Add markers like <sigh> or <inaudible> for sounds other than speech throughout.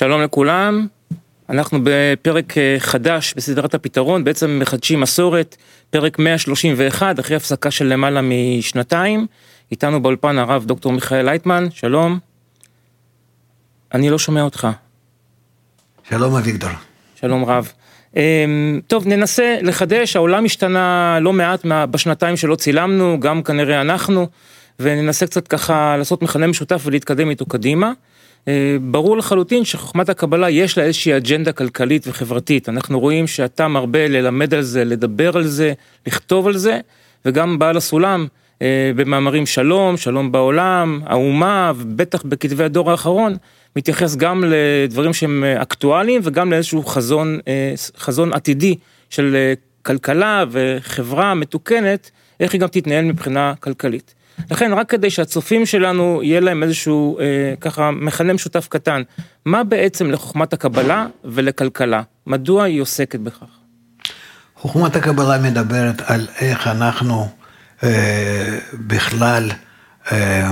שלום לכולם, אנחנו בפרק אה, חדש בסדרת הפתרון, בעצם מחדשים מסורת, פרק 131, אחרי הפסקה של למעלה משנתיים. איתנו באולפן הרב דוקטור מיכאל לייטמן, שלום. אני לא שומע אותך. שלום אביגדור. שלום רב. אמ, טוב, ננסה לחדש, העולם השתנה לא מעט בשנתיים שלא צילמנו, גם כנראה אנחנו, וננסה קצת ככה לעשות מכנה משותף ולהתקדם איתו קדימה. אה, ברור לחלוטין שחוכמת הקבלה יש לה איזושהי אג'נדה כלכלית וחברתית. אנחנו רואים שאתה מרבה ללמד על זה, לדבר על זה, לכתוב על זה, וגם בעל הסולם אה, במאמרים שלום, שלום בעולם, האומה, ובטח בכתבי הדור האחרון, מתייחס גם לדברים שהם אקטואליים וגם לאיזשהו חזון, אה, חזון עתידי של כלכלה וחברה מתוקנת, איך היא גם תתנהל מבחינה כלכלית. לכן רק כדי שהצופים שלנו יהיה להם איזשהו אה, ככה מכנה משותף קטן, מה בעצם לחוכמת הקבלה ולכלכלה? מדוע היא עוסקת בכך? חוכמת הקבלה מדברת על איך אנחנו אה, בכלל אה,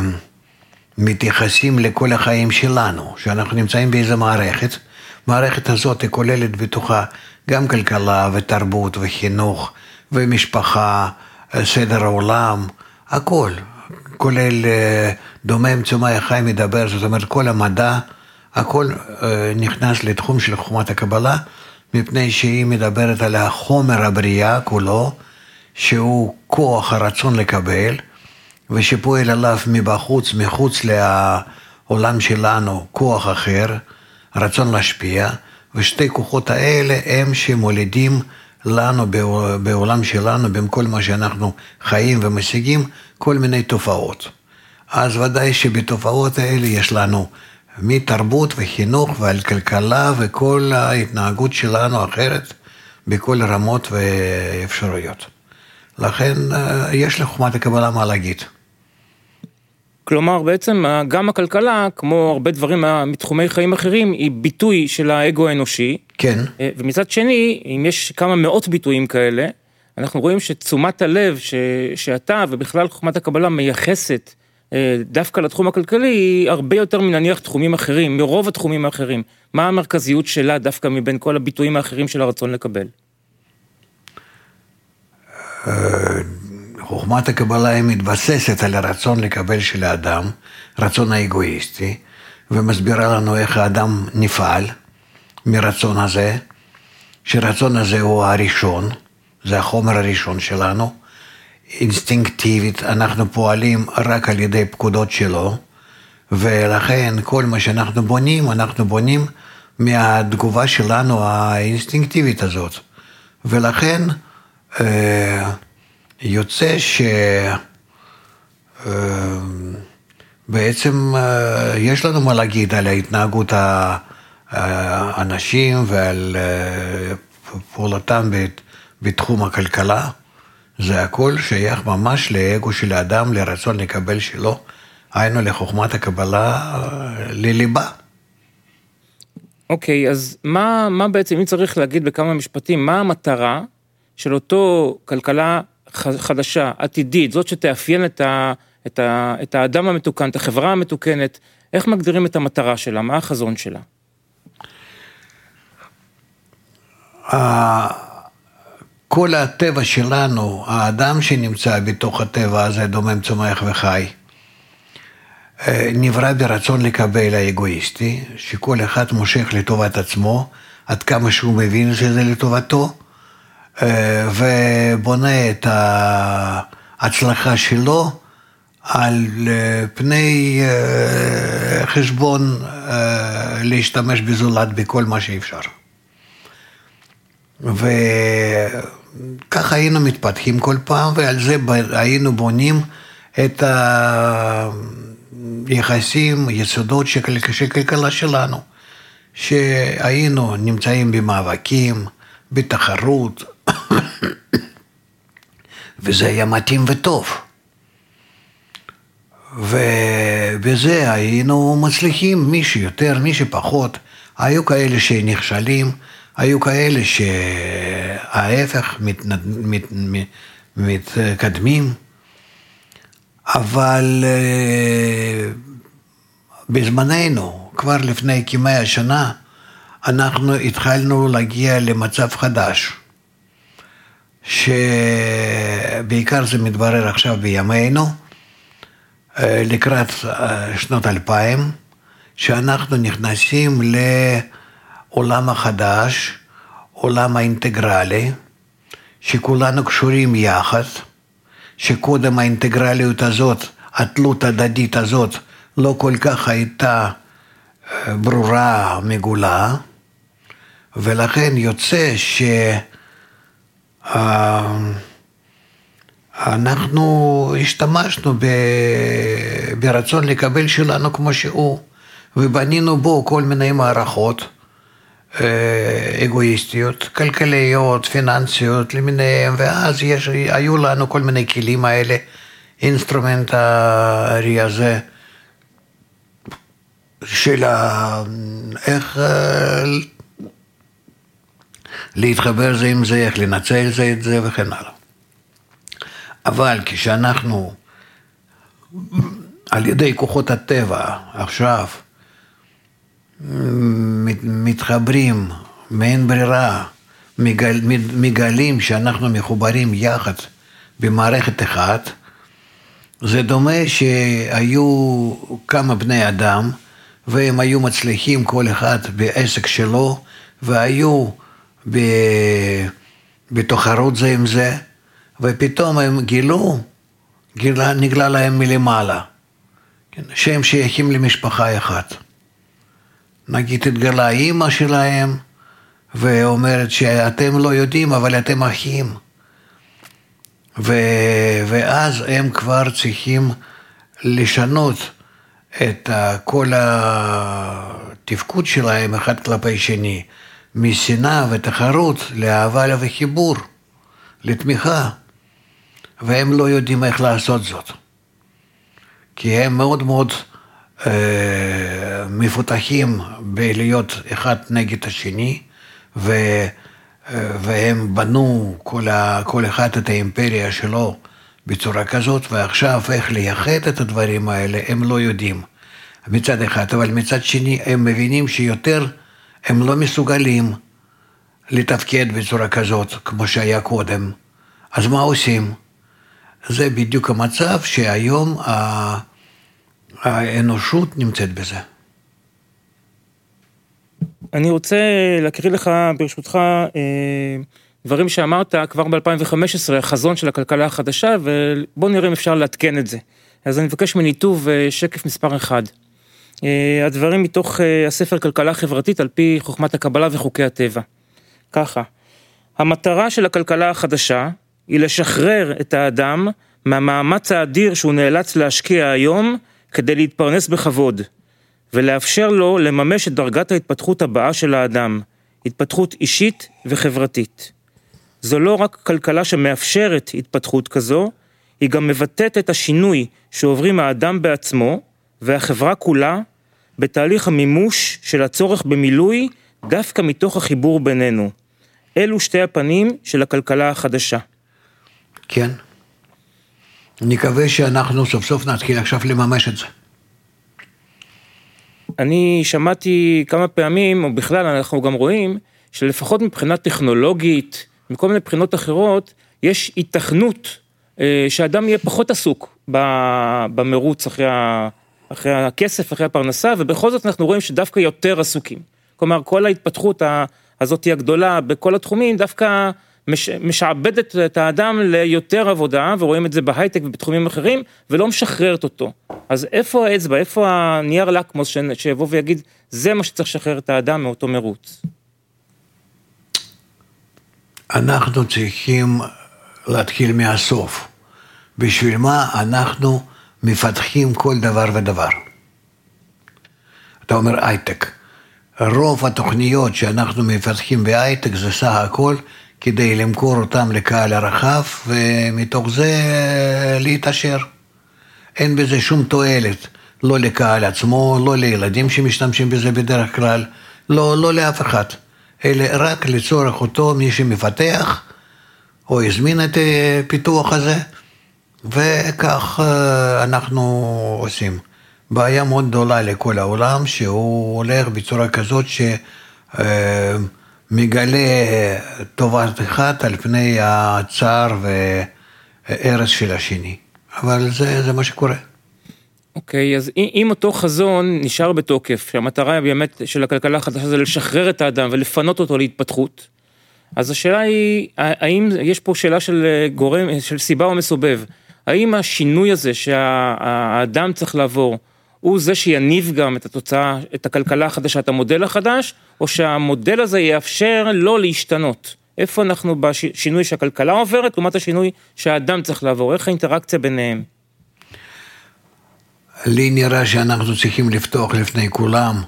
מתייחסים לכל החיים שלנו, שאנחנו נמצאים באיזה מערכת. המערכת הזאת היא כוללת בתוכה גם כלכלה ותרבות וחינוך ומשפחה, אה, סדר העולם, הכל. כולל אה, דומם צומח החי מדבר, זאת אומרת כל המדע, הכל אה, נכנס לתחום של חוכמת הקבלה, מפני שהיא מדברת על החומר הבריאה כולו, שהוא כוח הרצון לקבל, ושפועל עליו מבחוץ, מחוץ לעולם שלנו, כוח אחר, רצון להשפיע, ושתי כוחות האלה הם שמולידים לנו בעולם שלנו, בכל מה שאנחנו חיים ומשיגים, כל מיני תופעות. אז ודאי שבתופעות האלה יש לנו מתרבות וחינוך ועל כלכלה וכל ההתנהגות שלנו אחרת בכל רמות ואפשרויות. לכן אה, יש לחוכמת הקבלה מה להגיד. כלומר בעצם גם הכלכלה, כמו הרבה דברים מתחומי חיים אחרים, היא ביטוי של האגו האנושי. כן. אה, ומצד שני, אם יש כמה מאות ביטויים כאלה, אנחנו רואים שתשומת הלב ש, שאתה ובכלל חוכמת הקבלה מייחסת אה, דווקא לתחום הכלכלי היא הרבה יותר מנניח תחומים אחרים, מרוב התחומים האחרים. מה המרכזיות שלה דווקא מבין כל הביטויים האחרים של הרצון לקבל? אה, חוכמת הקבלה היא מתבססת על הרצון לקבל של האדם, רצון האגואיסטי, ומסבירה לנו איך האדם נפעל מרצון הזה, שרצון הזה הוא הראשון, זה החומר הראשון שלנו. אינסטינקטיבית, אנחנו פועלים רק על ידי פקודות שלו, ולכן כל מה שאנחנו בונים, אנחנו בונים מהתגובה שלנו האינסטינקטיבית הזאת. ולכן אה, יוצא ש... אה, אה, יש לנו מה להגיד על ההתנהגות האנשים ועל פעולתם בתחום הכלכלה, זה הכל שייך ממש לאגו של האדם, לרצון לקבל שלו, היינו לחוכמת הקבלה, לליבה. אוקיי, okay, אז מה, מה בעצם, אם צריך להגיד בכמה משפטים, מה המטרה של אותו כלכלה חדשה, עתידית, זאת שתאפיין את, ה, את, ה, את האדם המתוקן, את החברה המתוקנת, איך מגדירים את המטרה שלה, מה החזון שלה? כל הטבע שלנו, האדם שנמצא בתוך הטבע הזה, דומם, צומח וחי, אה, נברא ברצון לקבל האגואיסטי, שכל אחד מושך לטובת עצמו, עד כמה שהוא מבין שזה לטובתו, אה, ובונה את ההצלחה שלו על אה, פני חשבון להשתמש בזולת בכל מה שאפשר. וככה היינו מתפתחים כל פעם, ועל זה היינו בונים את היחסים, יסודות של כלכלה שלנו, שהיינו נמצאים במאבקים, בתחרות, <coughs> וזה היה מתאים וטוב. ובזה היינו מצליחים, מי שיותר, מי שפחות. היו כאלה שנכשלים, היו כאלה שההפך. מתקדמים, אבל אה, בזמננו, כבר לפני כמאה שנה, אנחנו התחלנו להגיע למצב חדש, שבעיקר זה מתברר עכשיו בימינו, אה, לקראת אה, שנות אלפיים, שאנחנו נכנסים לעולם החדש, עולם האינטגרלי, שכולנו קשורים יחד, שקודם האינטגרליות הזאת, התלות ההדדית הזאת, לא כל כך הייתה אה, ברורה, מגולה, ולכן יוצא שאנחנו השתמשנו ברצון לקבל שלנו כמו שהוא, ובנינו בו כל מיני מערכות. אה, אגואיסטיות, כלכליות, פיננסיות למיניהם, ואז יש, היו לנו כל מיני כלים האלה, אינסטרומנטרי הזה, של ה... איך אה, להתחבר זה עם זה, איך לנצל זה את זה וכן הלאה. אבל כשאנחנו על ידי כוחות הטבע עכשיו מתחברים מאין ברירה, מגל, מגלים שאנחנו מחוברים יחד במערכת אחת, זה דומה שהיו כמה בני אדם והם היו מצליחים כל אחד בעסק שלו והיו בתחרות זה עם זה ופתאום הם גילו, גילה, נגלה להם מלמעלה, כן, שהם שייכים למשפחה אחת. נגיד התגלה אימא שלהם ואומרת שאתם לא יודעים אבל אתם אחים. ו... ואז הם כבר צריכים לשנות את כל התפקוד שלהם אחד כלפי שני, משנאה ותחרות לאהבה וחיבור, לתמיכה, והם לא יודעים איך לעשות זאת. כי הם מאוד מאוד מפותחים בלהיות אחד נגד השני, ו, אה, והם בנו כל, ה, כל אחד את האימפריה שלו בצורה כזאת, ועכשיו איך לייחד את הדברים האלה הם לא יודעים מצד אחד, אבל מצד שני הם מבינים שיותר הם לא מסוגלים לתפקד בצורה כזאת כמו שהיה קודם. אז מה עושים? זה בדיוק המצב שהיום האנושות נמצאת בזה. אני רוצה להקריא לך, ברשותך, אה, דברים שאמרת כבר ב-2015, החזון של הכלכלה החדשה, ובוא נראה אם אפשר לעדכן את זה. אז אני מבקש מניתוב אה, שקף מספר 1. אה, הדברים מתוך הספר כלכלה חברתית על פי חוכמת הקבלה וחוקי הטבע. ככה, המטרה של הכלכלה החדשה היא לשחרר את האדם מהמאמץ האדיר שהוא נאלץ להשקיע היום כדי להתפרנס בכבוד, ולאפשר לו לממש את דרגת ההתפתחות הבאה של האדם, התפתחות אישית וחברתית. זו לא רק כלכלה שמאפשרת התפתחות כזו, היא גם מבטאת את השינוי שעוברים האדם בעצמו והחברה כולה בתהליך המימוש של הצורך במילוי דווקא מתוך החיבור בינינו. אלו שתי הפנים של הכלכלה החדשה. כן. נקווה שאנחנו סוף סוף נתחיל עכשיו לממש את זה. אני שמעתי כמה פעמים, או בכלל אנחנו גם רואים, שלפחות מבחינה טכנולוגית, מכל מיני בחינות אחרות, יש היתכנות אה, שאדם יהיה פחות עסוק במרוץ אחרי, אחרי הכסף, אחרי הפרנסה, ובכל זאת אנחנו רואים שדווקא יותר עסוקים. כלומר, כל ההתפתחות הזאת הגדולה בכל התחומים, דווקא מש, משעבדת את האדם ליותר עבודה, ורואים את זה בהייטק ובתחומים אחרים, ולא משחררת אותו. אז איפה האצבע, איפה הנייר לקמוס שיבוא ויגיד, זה מה שצריך לשחרר את האדם מאותו מרוץ? אנחנו צריכים להתחיל מהסוף. בשביל מה אנחנו מפתחים כל דבר ודבר. אתה אומר הייטק. רוב התוכניות שאנחנו מפתחים בהייטק זה סך הכל כדי למכור אותם לקהל הרחב, ומתוך זה להתעשר. אין בזה שום תועלת, לא לקהל עצמו, לא לילדים שמשתמשים בזה בדרך כלל, לא, לא לאף אחד, אלא רק לצורך אותו מי שמפתח, או הזמין את הפיתוח הזה, וכך אה, אנחנו עושים. בעיה מאוד גדולה לכל העולם, שהוא הולך בצורה כזאת שמגלה טובת אחת על פני הצער והרס של השני. אבל זה, זה מה שקורה. אוקיי, okay, אז אם אותו חזון נשאר בתוקף, שהמטרה באמת של הכלכלה החדשה זה לשחרר את האדם ולפנות אותו להתפתחות, אז השאלה היא, האם יש פה שאלה של גורם, של סיבה או מסובב, האם השינוי הזה שהאדם צריך לעבור, הוא זה שיניב גם את התוצאה, את הכלכלה החדשה, את המודל החדש, או שהמודל הזה יאפשר לא להשתנות? איפה אנחנו בשינוי שהכלכלה עוברת, לעומת השינוי שהאדם צריך לעבור, איך האינטראקציה ביניהם? לי נראה שאנחנו צריכים לפתוח לפני כולם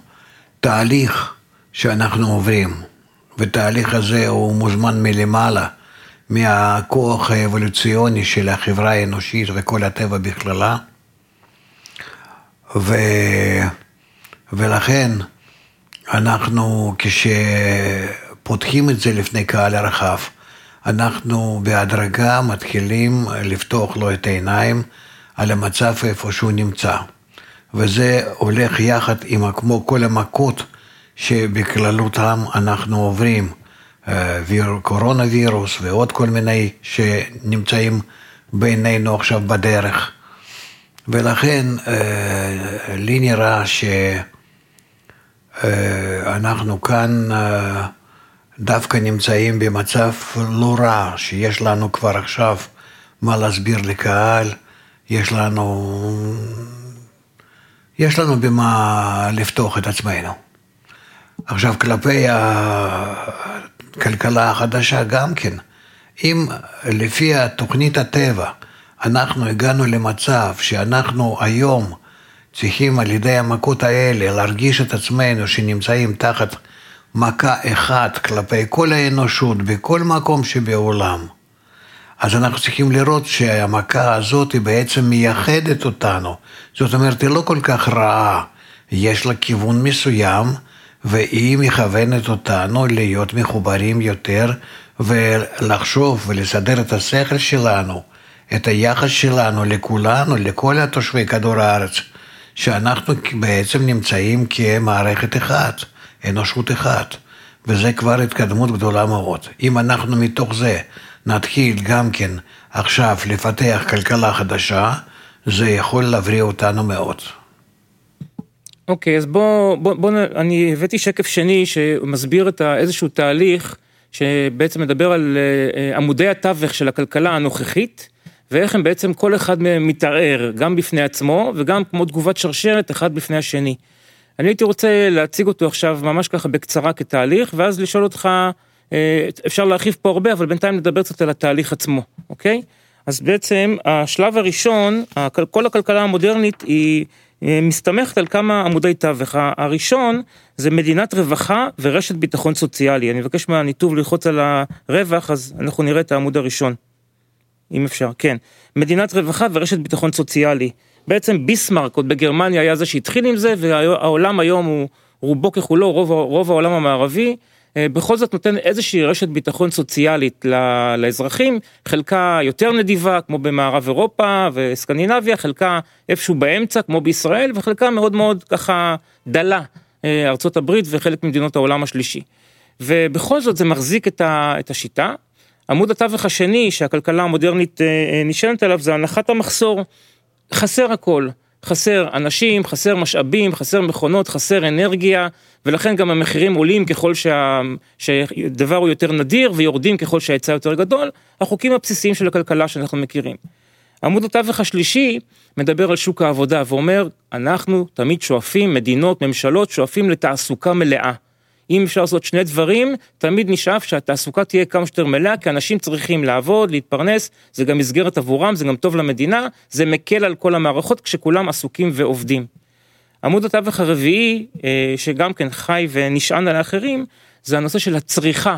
תהליך שאנחנו עוברים, ותהליך הזה הוא מוזמן מלמעלה, מהכוח האבולוציוני של החברה האנושית וכל הטבע בכללה. ו... ולכן אנחנו כשפותחים את זה לפני קהל רחב, אנחנו בהדרגה מתחילים לפתוח לו את העיניים על המצב איפה שהוא נמצא. וזה הולך יחד עם כמו כל המכות שבכללותם אנחנו עוברים, אה, קורונה וירוס ועוד כל מיני שנמצאים בינינו עכשיו בדרך. ולכן אה, לי נראה שאנחנו אה, כאן דווקא נמצאים במצב לא רע, שיש לנו כבר עכשיו מה להסביר לקהל. יש לנו, יש לנו במה לפתוח את עצמנו. עכשיו, כלפי הכלכלה החדשה גם כן, אם לפי תוכנית הטבע אנחנו הגענו למצב שאנחנו היום צריכים על ידי המכות האלה להרגיש את עצמנו שנמצאים תחת מכה אחת כלפי כל האנושות בכל מקום שבעולם, אז אנחנו צריכים לראות שהמכה הזאת היא בעצם מייחדת אותנו. זאת אומרת, היא לא כל כך רעה, יש לה כיוון מסוים, והיא מכוונת אותנו להיות מחוברים יותר, ולחשוב ולסדר את השכל שלנו, את היחס שלנו לכולנו, לכל התושבי כדור הארץ, שאנחנו בעצם נמצאים כמערכת אחת, אנושות אחת. וזה כבר התקדמות גדולה מאוד. אם אנחנו מתוך זה נתחיל גם כן עכשיו לפתח כלכלה חדשה, זה יכול להבריא אותנו מאוד. אוקיי, okay, אז בוא, בוא, בוא, אני הבאתי שקף שני שמסביר את איזשהו תהליך שבעצם מדבר על אה, עמודי התווך של הכלכלה הנוכחית, ואיך הם בעצם כל אחד מהם מתערער, גם בפני עצמו וגם כמו תגובת שרשרת אחד בפני השני. אני הייתי רוצה להציג אותו עכשיו ממש ככה בקצרה כתהליך, ואז לשאול אותך אה, אפשר להרחיב פה הרבה, אבל בינתיים נדבר קצת על התהליך עצמו, אוקיי? אז בעצם השלב הראשון, כל הכלכלה המודרנית היא אה, מסתמכת על כמה עמודי תווך. הראשון זה מדינת רווחה ורשת ביטחון סוציאלי. אני מבקש מהניתוב ללחוץ על הרווח, אז אנחנו נראה את העמוד הראשון. אם אפשר, כן. מדינת רווחה ורשת ביטחון סוציאלי. בעצם ביסמרק עוד בגרמניה היה זה שהתחיל עם זה, והעולם היום הוא רובו ככולו, רוב, רוב העולם המערבי, אה, בכל זאת נותן איזושהי רשת ביטחון סוציאלית לאזרחים, חלקה יותר נדיבה כמו במערב אירופה וסקנינביה, חלקה איפשהו באמצע כמו בישראל וחלקה מאוד מאוד ככה דלה, אה, ארצות הברית וחלק ממדינות העולם השלישי. ובכל זאת זה מחזיק את השיטה. עמוד התווך השני שהכלכלה המודרנית אה, נשענת עליו זה הנחת המחסור. חסר הכל. חסר אנשים, חסר משאבים, חסר מכונות, חסר אנרגיה, ולכן גם המחירים עולים ככל שה... שהדבר הוא יותר נדיר ויורדים ככל שההיצע יותר גדול, החוקים הבסיסיים של הכלכלה שאנחנו מכירים. עמוד התווך השלישי מדבר על שוק העבודה ואומר, אנחנו תמיד שואפים, מדינות, ממשלות, שואפים לתעסוקה מלאה. אם אפשר לעשות שני דברים, תמיד נשאף שהתעסוקה תהיה כמה שיותר מלאה, כי אנשים צריכים לעבוד, להתפרנס, זה גם מסגרת עבורם, זה גם טוב למדינה, זה מקל על כל המערכות כשכולם עסוקים ועובדים. עמוד התווך הרביעי, אה, שגם כן חי ונשען על האחרים, זה הנושא של הצריכה.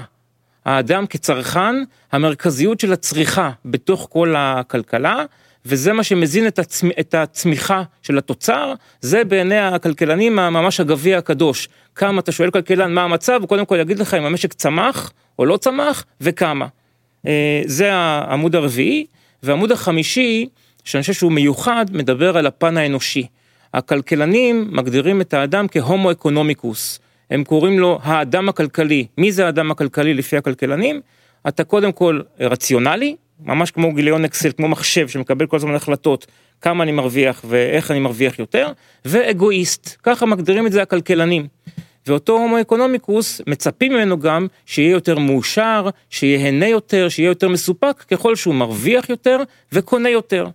האדם כצרכן, המרכזיות של הצריכה בתוך כל הכלכלה, וזה מה שמזין את, הצמ... את הצמיחה של התוצר, זה בעיני הכלכלנים ממש הגביע הקדוש. כמה אתה שואל כלכלן מה המצב, הוא קודם כל יגיד לך אם המשק צמח או לא צמח וכמה. אה, זה העמוד הרביעי, והעמוד החמישי, שאני חושב שהוא מיוחד, מדבר על הפן האנושי. הכלכלנים מגדירים את האדם כהומו אקונומיקוס. הם קוראים לו האדם הכלכלי. מי זה האדם הכלכלי לפי הכלכלנים? אתה קודם כל רציונלי, ממש כמו גיליון אקסל, כמו מחשב שמקבל כל הזמן החלטות כמה אני מרוויח ואיך אני מרוויח יותר, ואגואיסט, ככה מגדירים את זה הכלכלנים. ואותו הומו אקונומיקוס מצפים ממנו גם שיהיה יותר מאושר, שיהנה יותר, שיהיה יותר מסופק ככל שהוא מרוויח יותר וקונה יותר.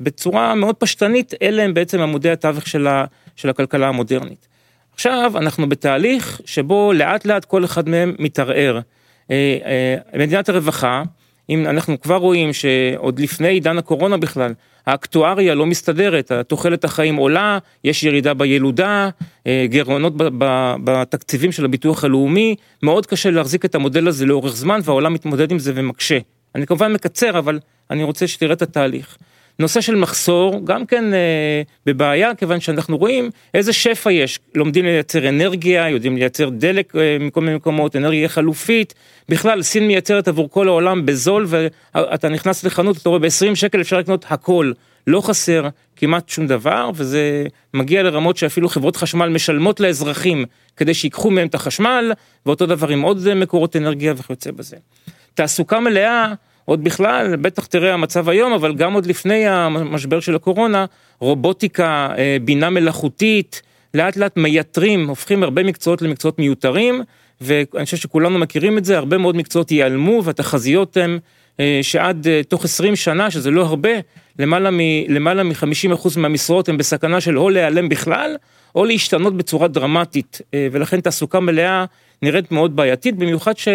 בצורה מאוד פשטנית אלה הם בעצם עמודי התווך של, ה, של הכלכלה המודרנית. עכשיו אנחנו בתהליך שבו לאט לאט כל אחד מהם מתערער. אה, אה, מדינת הרווחה, אם אנחנו כבר רואים שעוד לפני עידן הקורונה בכלל, האקטואריה לא מסתדרת, תוחלת החיים עולה, יש ירידה בילודה, אה, גירעונות בתקציבים של הביטוח הלאומי, מאוד קשה להחזיק את המודל הזה לאורך זמן והעולם מתמודד עם זה ומקשה. אני כמובן מקצר, אבל אני רוצה שתראה את התהליך. נושא של מחסור, גם כן אה, בבעיה, כיוון שאנחנו רואים איזה שפע יש. לומדים לייצר אנרגיה, יודעים לייצר דלק אה, מכל מיני מקומות, אנרגיה חלופית. בכלל, סין מייצרת עבור כל העולם בזול, ואתה נכנס לחנות, אתה רואה ב-20 שקל אפשר לקנות הכל. לא חסר כמעט שום דבר, וזה מגיע לרמות שאפילו חברות חשמל משלמות לאזרחים כדי שיקחו מהם את החשמל, ואותו דבר עם עוד מקורות אנרגיה וכיוצא בזה. תעסוקה מלאה, עוד בכלל, בטח תראה המצב היום, אבל גם עוד לפני המשבר של הקורונה, רובוטיקה, אה, בינה מלאכותית, לאט לאט מייתרים, הופכים הרבה מקצועות למקצועות מיותרים, ואני חושב שכולנו מכירים את זה, הרבה מאוד מקצועות ייעלמו, והתחזיות הן אה, שעד אה, תוך 20 שנה, שזה לא הרבה, למעלה מ-50% מהמשרות הן בסכנה של או להיעלם בכלל, או להשתנות בצורה דרמטית, ולכן תעסוקה מלאה נראית מאוד בעייתית, במיוחד ש...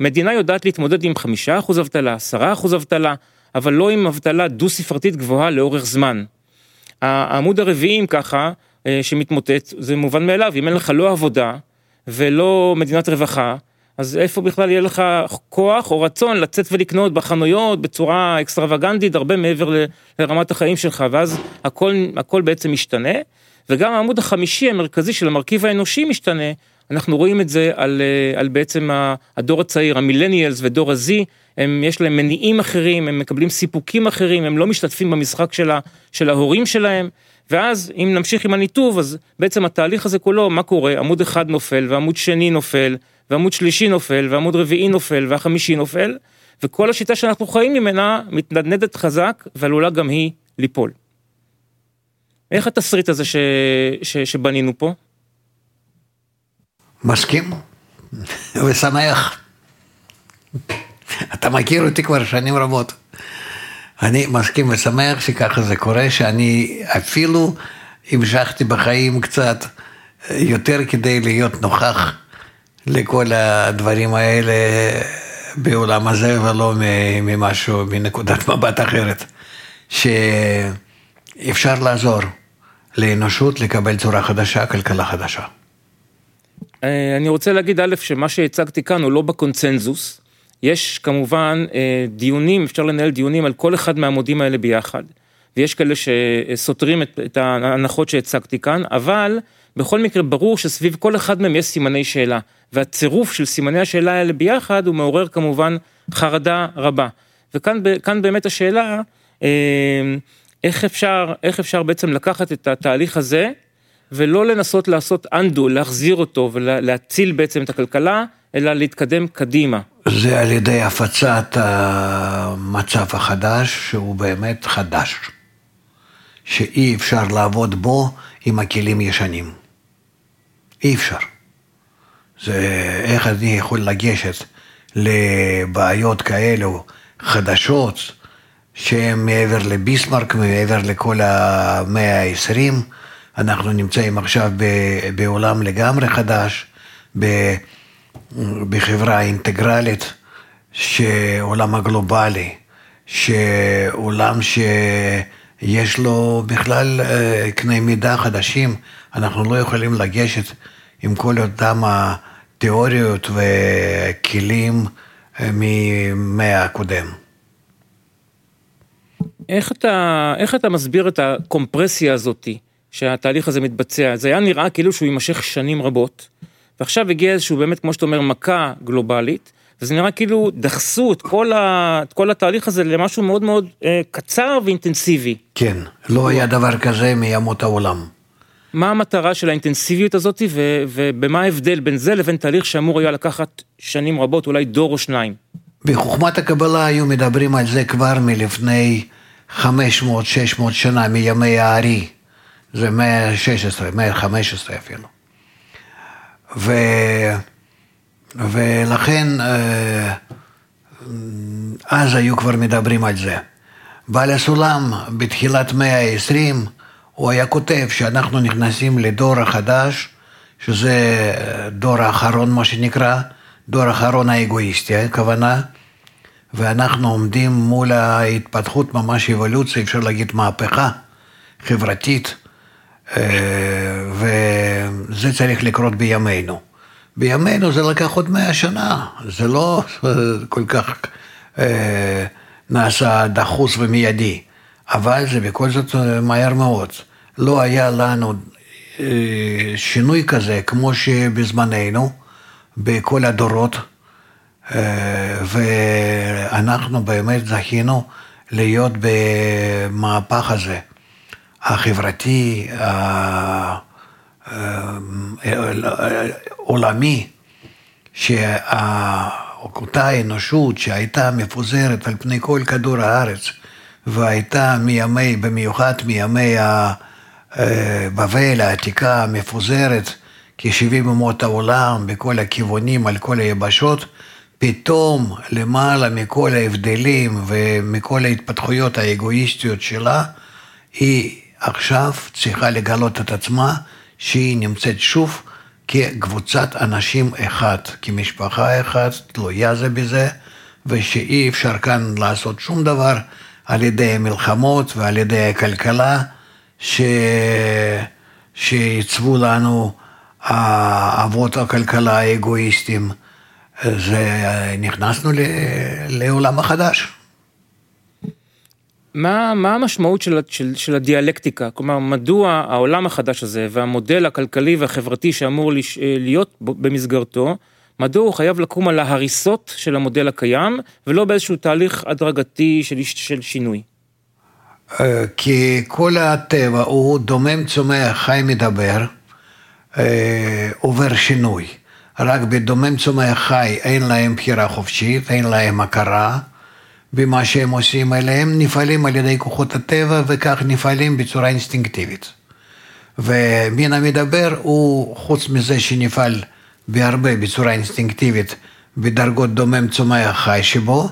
מדינה יודעת להתמודד עם חמישה אחוז אבטלה, עשרה אחוז אבטלה, אבל לא עם אבטלה דו ספרתית גבוהה לאורך זמן. העמוד הרביעי אם ככה, אה, שמתמוטט, זה מובן מאליו, אם אין לך לא עבודה ולא מדינת רווחה, אז איפה בכלל יהיה לך כוח או רצון לצאת ולקנות בחנויות בצורה אקסטרווגנטית הרבה מעבר לרמת החיים שלך, ואז הכל, הכל בעצם משתנה. וגם העמוד החמישי המרכזי של המרכיב האנושי משתנה, אנחנו רואים את זה על, אה, על בעצם הדור הצעיר, המילניאלס ודור ה-Z, הם, יש להם מניעים אחרים, הם מקבלים סיפוקים אחרים, הם לא משתתפים במשחק של, ה, של ההורים שלהם, ואז אם נמשיך עם הניתוב, אז בעצם התהליך הזה כולו, מה קורה? עמוד אחד נופל, ועמוד שני נופל, ועמוד שלישי נופל, ועמוד רביעי נופל, והחמישי נופל, וכל השיטה שאנחנו חיים ממנה מתנדנדת חזק, ועלולה גם היא ליפול. איך התסריט הזה ש, ש, שבנינו פה? מסכים ושמח. אתה מכיר אותי כבר שנים רבות. אני מסכים ושמח שככה זה קורה, שאני אפילו המשכתי בחיים קצת יותר כדי להיות נוכח לכל הדברים האלה בעולם הזה ולא ממשהו, מנקודת מבט אחרת. שאפשר לעזור לאנושות לקבל צורה חדשה, כלכלה חדשה. אה, אני רוצה להגיד א', שמה שהצגתי כאן הוא לא בקונצנזוס. יש כמובן אה, דיונים, אפשר לנהל דיונים על כל אחד מהעמודים האלה ביחד. ויש כאלה שסותרים את, את ההנחות שהצגתי כאן, אבל בכל מקרה ברור שסביב כל אחד מהם יש סימני שאלה. והצירוף של סימני השאלה האלה ביחד הוא מעורר כמובן חרדה רבה. וכאן באמת השאלה, אה, איך אפשר, איך אפשר בעצם לקחת את התהליך הזה ולא לנסות לעשות אנדו, להחזיר אותו ולהציל בעצם את הכלכלה, אלא להתקדם קדימה. זה על ידי הפצת המצב החדש, שהוא באמת חדש, שאי אפשר לעבוד בו עם הכלים ישנים. אי אפשר. זה איך אני יכול לגשת לבעיות כאלו חדשות, שהן מעבר לביסמרק, מעבר לכל המאה העשרים, אנחנו נמצאים עכשיו בעולם לגמרי חדש, בחברה אינטגרלית, שעולם הגלובלי, שעולם שיש לו בכלל אה, קנה מידה חדשים, אנחנו לא יכולים לגשת עם כל אותם התיאוריות וכלים אה, ממאה הקודם. איך אתה, איך אתה מסביר את הקומפרסיה הזאתי שהתהליך הזה מתבצע. זה היה נראה כאילו שהוא יימשך שנים רבות, ועכשיו הגיע איזשהו באמת, כמו שאתה אומר, מכה גלובלית, וזה נראה כאילו דחסו את כל, ה, את כל התהליך הזה למשהו מאוד מאוד אה, קצר ואינטנסיבי. כן, לא היה דבר כזה מימות העולם. מה המטרה של האינטנסיביות הזאת ו- ובמה ההבדל בין זה לבין תהליך שאמור היה לקחת שנים רבות, אולי דור או שניים? בחוכמת הקבלה היו מדברים על זה כבר מלפני 500-600 שנה, מימי הארי. זה 116, 115 אפילו. ו... ולכן אה, אז היו כבר מדברים על זה. בעל הסולם בתחילת מאה ה-20, הוא היה כותב שאנחנו נכנסים לדור החדש, שזה דור האחרון מה שנקרא, דור האחרון האגואיסטי, הכוונה, ואנחנו עומדים מול ההתפתחות, ממש אבולוציה, אפשר להגיד מהפכה חברתית, אה, וזה צריך לקרות בימינו. בימינו זה לקח עוד מאה שנה, זה לא <laughs> כל כך אה, נעשה דחוס ומיידי, אבל זה בכל זאת אה, מהר מאוד. לא היה לנו אה, שינוי כזה כמו שבזמננו, בכל הדורות, אה, ואנחנו באמת זכינו להיות במהפך הזה, החברתי, העולמי, שאותה אנושות שהייתה מפוזרת על פני כל כדור הארץ, והייתה מימי, במיוחד מימי בבל העתיקה המפוזרת, כ-70 אומות העולם, בכל הכיוונים, על כל היבשות, פתאום למעלה מכל ההבדלים ומכל ההתפתחויות האגואיסטיות שלה, היא עכשיו צריכה לגלות את עצמה שהיא נמצאת שוב כקבוצת אנשים אחת, כמשפחה אחת, תלויה זה בזה, ושאי אפשר כאן לעשות שום דבר על ידי המלחמות ועל ידי הכלכלה ש... שעיצבו לנו האבות הכלכלה האגואיסטים. זה, נכנסנו לעולם החדש. מה, מה המשמעות של, של, של הדיאלקטיקה? כלומר, מדוע העולם החדש הזה והמודל הכלכלי והחברתי שאמור לש, להיות במסגרתו, מדוע הוא חייב לקום על ההריסות של המודל הקיים, ולא באיזשהו תהליך הדרגתי של, של שינוי? אה, כי כל הטבע הוא דומם, צומח, חי, מדבר, אה, עובר שינוי. רק בדומם, צומח, חי אין להם בחירה חופשית, אין להם הכרה. במה שהם עושים, אלא הם נפעלים על ידי כוחות הטבע וכך נפעלים בצורה אינסטינקטיבית. ומין המדבר הוא, חוץ מזה שנפעל בהרבה בצורה אינסטינקטיבית בדרגות דומם צומח חי שבו,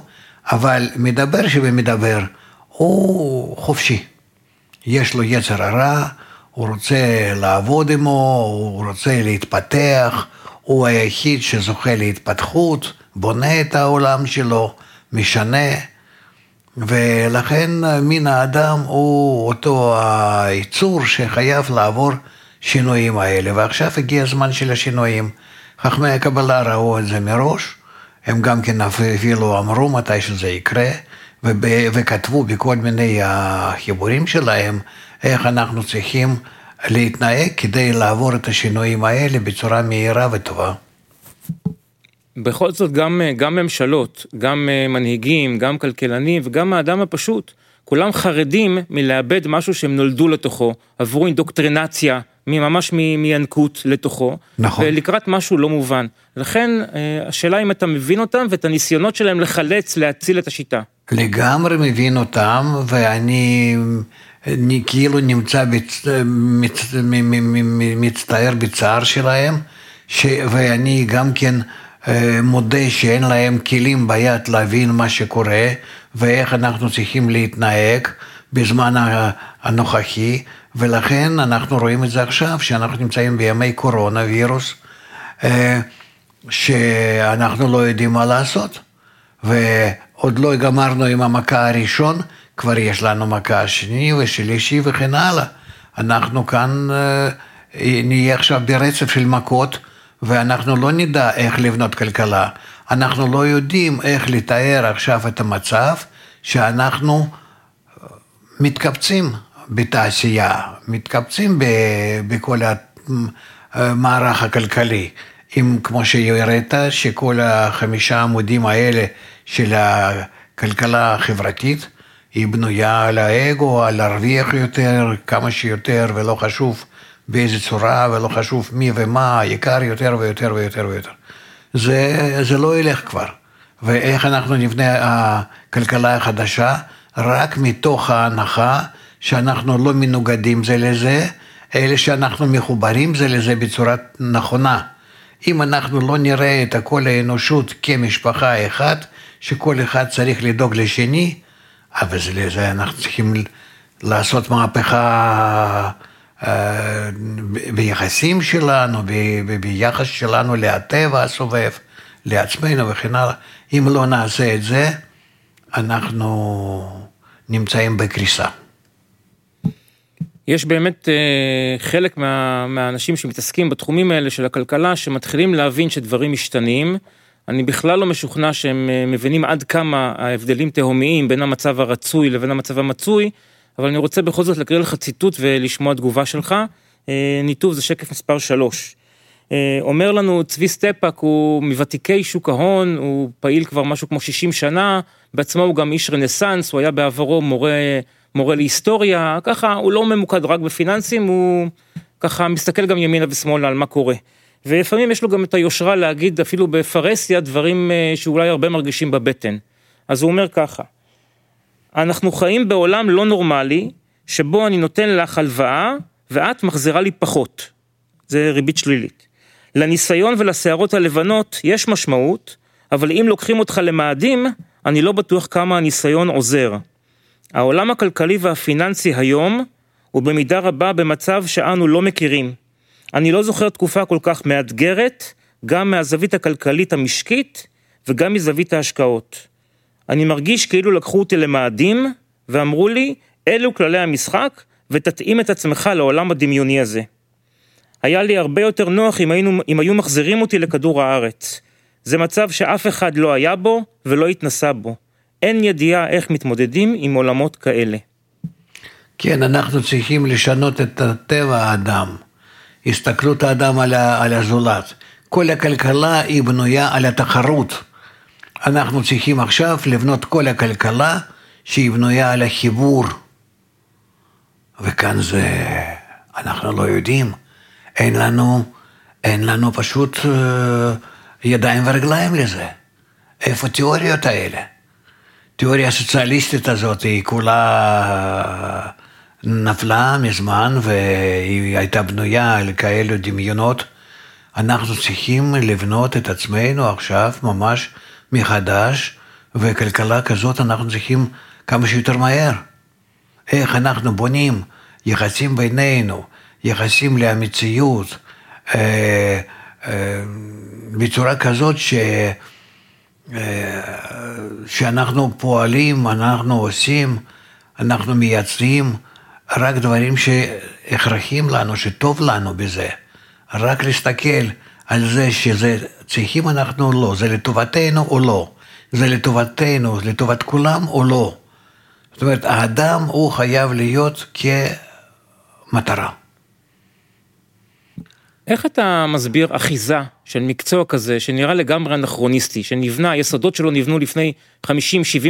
אבל מדבר שבמדבר הוא חופשי. יש לו יצר הרע, הוא רוצה לעבוד עמו, הוא רוצה להתפתח, הוא היחיד שזוכה להתפתחות, בונה את העולם שלו. משנה, ולכן מין האדם הוא אותו היצור שחייב לעבור שינויים האלה, ועכשיו הגיע הזמן של השינויים. חכמי הקבלה ראו את זה מראש, הם גם כן אפילו אמרו מתי שזה יקרה, וכתבו בכל מיני החיבורים שלהם איך אנחנו צריכים להתנהג כדי לעבור את השינויים האלה בצורה מהירה וטובה. בכל זאת גם, גם ממשלות, גם אה, מנהיגים, גם כלכלנים וגם האדם הפשוט, כולם חרדים מלאבד משהו שהם נולדו לתוכו, עברו אינדוקטרינציה ממש מינקות לתוכו, נכון. ולקראת משהו לא מובן. לכן אה, השאלה אם אתה מבין אותם ואת הניסיונות שלהם לחלץ, להציל את השיטה. לגמרי מבין אותם, ואני אני כאילו נמצא, בצ... מצ... מצטער בצער שלהם, ש... ואני גם כן אה, מודה שאין להם כלים ביד להבין מה שקורה ואיך אנחנו צריכים להתנהג בזמן הנוכחי, ולכן אנחנו רואים את זה עכשיו, שאנחנו נמצאים בימי קורונה, וירוס, אה, שאנחנו לא יודעים מה לעשות. ועוד לא גמרנו עם המכה הראשון, כבר יש לנו מכה שני ושלישי וכן הלאה. אנחנו כאן אה, נהיה עכשיו ברצף של מכות. ואנחנו לא נדע איך לבנות כלכלה. אנחנו לא יודעים איך לתאר עכשיו את המצב שאנחנו מתקבצים בתעשייה, מתקבצים בכל המערך הכלכלי. אם כמו שהראית, שכל החמישה עמודים האלה של הכלכלה החברתית, היא בנויה על האגו, על להרוויח יותר, כמה שיותר, ולא חשוב באיזה צורה, ולא חשוב מי ומה, יקר יותר ויותר ויותר ויותר. זה, זה לא ילך כבר. ואיך אנחנו נבנה הכלכלה החדשה? רק מתוך ההנחה שאנחנו לא מנוגדים זה לזה, אלא שאנחנו מחוברים זה לזה בצורה נכונה. אם אנחנו לא נראה את כל האנושות כמשפחה אחת, שכל אחד צריך לדאוג לשני, אבל זה לזה אנחנו צריכים לעשות מהפכה ביחסים שלנו, ביחס שלנו לטבע הסובב, לעצמנו וכן הלאה. אם לא נעשה את זה, אנחנו נמצאים בקריסה. יש באמת אה, חלק מה, מהאנשים שמתעסקים בתחומים האלה של הכלכלה, שמתחילים להבין שדברים משתנים. אני בכלל לא משוכנע שהם אה, מבינים עד כמה ההבדלים תהומיים בין המצב הרצוי לבין המצב המצוי, אבל אני רוצה בכל זאת להקריא לך ציטוט ולשמוע תגובה שלך. אה, ניתוב זה שקף מספר 3. אה, אומר לנו צבי סטפאק, הוא מוותיקי שוק ההון, הוא פעיל כבר משהו כמו 60 שנה, בעצמו הוא גם איש רנסאנס, הוא היה בעברו מורה, מורה להיסטוריה, ככה הוא לא ממוקד רק בפיננסים, הוא ככה מסתכל גם ימינה ושמאלה על מה קורה. ולפעמים יש לו גם את היושרה להגיד אפילו בפרהסיה דברים אה, שאולי הרבה מרגישים בבטן. אז הוא אומר ככה, אנחנו חיים בעולם לא נורמלי, שבו אני נותן לך הלוואה ואת מחזירה לי פחות. זה ריבית שלילית. לניסיון ולשערות הלבנות יש משמעות, אבל אם לוקחים אותך למאדים, אני לא בטוח כמה הניסיון עוזר. העולם הכלכלי והפיננסי היום הוא במידה רבה במצב שאנו לא מכירים. אני לא זוכר תקופה כל כך מאתגרת, גם מהזווית הכלכלית המשקית וגם מזווית ההשקעות. אני מרגיש כאילו לקחו אותי למאדים ואמרו לי, אלו כללי המשחק ותתאים את עצמך לעולם הדמיוני הזה. היה לי הרבה יותר נוח אם, היינו, אם היו מחזירים אותי לכדור הארץ. זה מצב שאף אחד לא היה בו ולא התנסה בו. אין ידיעה איך מתמודדים עם עולמות כאלה. כן, אנחנו צריכים לשנות את טבע האדם, הסתכלות האדם על, על הזולת. כל הכלכלה היא בנויה על התחרות. אנחנו צריכים עכשיו לבנות כל הכלכלה שהיא בנויה על החיבור. וכאן זה, אנחנו לא יודעים. אין לנו, אין לנו פשוט אה, ידיים ורגליים לזה. איפה התיאוריות האלה? התיאוריה הסוציאליסטית הזאת היא כולה נפלה מזמן והיא הייתה בנויה על כאלו דמיונות. אנחנו צריכים לבנות את עצמנו עכשיו ממש מחדש, וכלכלה כזאת אנחנו צריכים כמה שיותר מהר. איך אנחנו בונים יחסים בינינו, יחסים למציאות, אה, אה, בצורה כזאת ש... אה, שאנחנו פועלים, אנחנו עושים, אנחנו מייצרים רק דברים שהכרחים לנו, שטוב לנו בזה. רק להסתכל על זה שזה צריכים אנחנו לא, זה לטובתנו או לא, זה לטובתנו, לטובת כולם או לא. זאת אומרת, האדם הוא חייב להיות כמטרה. איך אתה מסביר אחיזה של מקצוע כזה שנראה לגמרי אנכרוניסטי, שנבנה, היסודות שלו נבנו לפני 50-70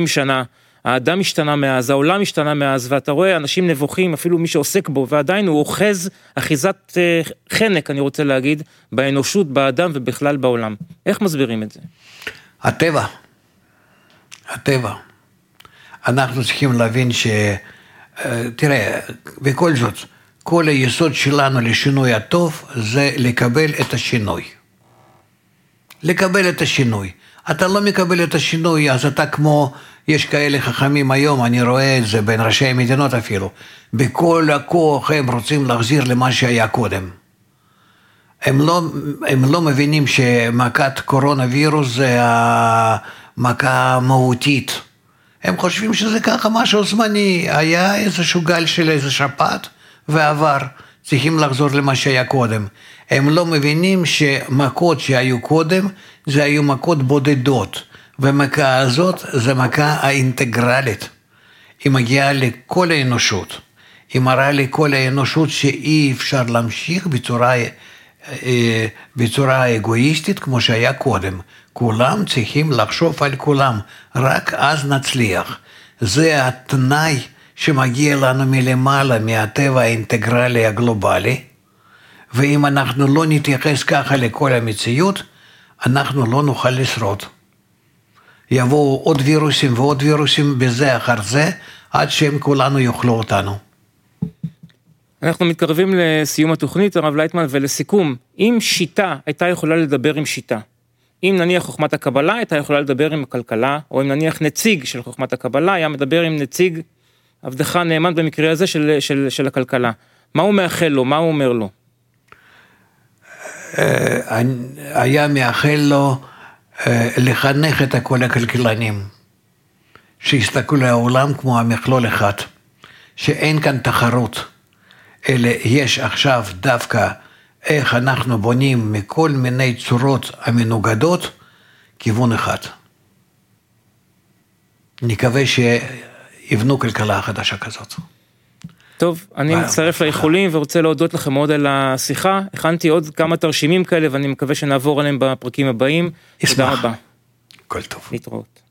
שנה, האדם השתנה מאז, העולם השתנה מאז, ואתה רואה אנשים נבוכים, אפילו מי שעוסק בו, ועדיין הוא אוחז אחיזת אה, חנק, אני רוצה להגיד, באנושות, באדם ובכלל בעולם. איך מסבירים את זה? הטבע. הטבע. אנחנו צריכים להבין ש... אה, תראה, בכל זאת, כל היסוד שלנו לשינוי הטוב זה לקבל את השינוי. לקבל את השינוי. אתה לא מקבל את השינוי, אז אתה כמו, יש כאלה חכמים היום, אני רואה את זה בין ראשי המדינות אפילו, בכל הכוח הם רוצים להחזיר למה שהיה קודם. הם לא, הם לא מבינים שמכת קורונה וירוס זה המכה המהותית. הם חושבים שזה ככה משהו זמני, היה איזשהו גל של איזה שפעת ועבר, צריכים לחזור למה שהיה קודם. הם לא מבינים שמכות שהיו קודם, זה היו מכות בודדות, ומכה הזאת זה מכה האינטגרלית. היא מגיעה לכל האנושות. היא מראה לכל האנושות שאי אפשר להמשיך בצורה, אה, בצורה אגואיסטית כמו שהיה קודם. כולם צריכים לחשוב על כולם, רק אז נצליח. זה התנאי שמגיע לנו מלמעלה, מהטבע האינטגרלי הגלובלי, ואם אנחנו לא נתייחס ככה לכל המציאות, אנחנו לא נוכל לשרוד. יבואו עוד וירוסים ועוד וירוסים בזה אחר זה, עד שהם כולנו יאכלו אותנו. אנחנו מתקרבים לסיום התוכנית, הרב לייטמן, ולסיכום, אם שיטה הייתה יכולה לדבר עם שיטה, אם נניח חוכמת הקבלה הייתה יכולה לדבר עם הכלכלה, או אם נניח נציג של חוכמת הקבלה היה מדבר עם נציג עבדך נאמן במקרה הזה של, של, של הכלכלה, מה הוא מאחל לו, מה הוא אומר לו? אה, היה מאחל לו אה, לחנך את כל הכלכלנים, שיסתכלו לעולם כמו המכלול אחד, שאין כאן תחרות, אלא יש עכשיו דווקא איך אנחנו בונים מכל מיני צורות המנוגדות כיוון אחד. נקווה שיבנו כלכלה חדשה כזאת. טוב, אני מצטרף לאיחולים ורוצה להודות לכם מאוד על השיחה. הכנתי עוד כמה תרשימים כאלה ואני מקווה שנעבור עליהם בפרקים הבאים. תודה רבה. כל טוב. להתראות.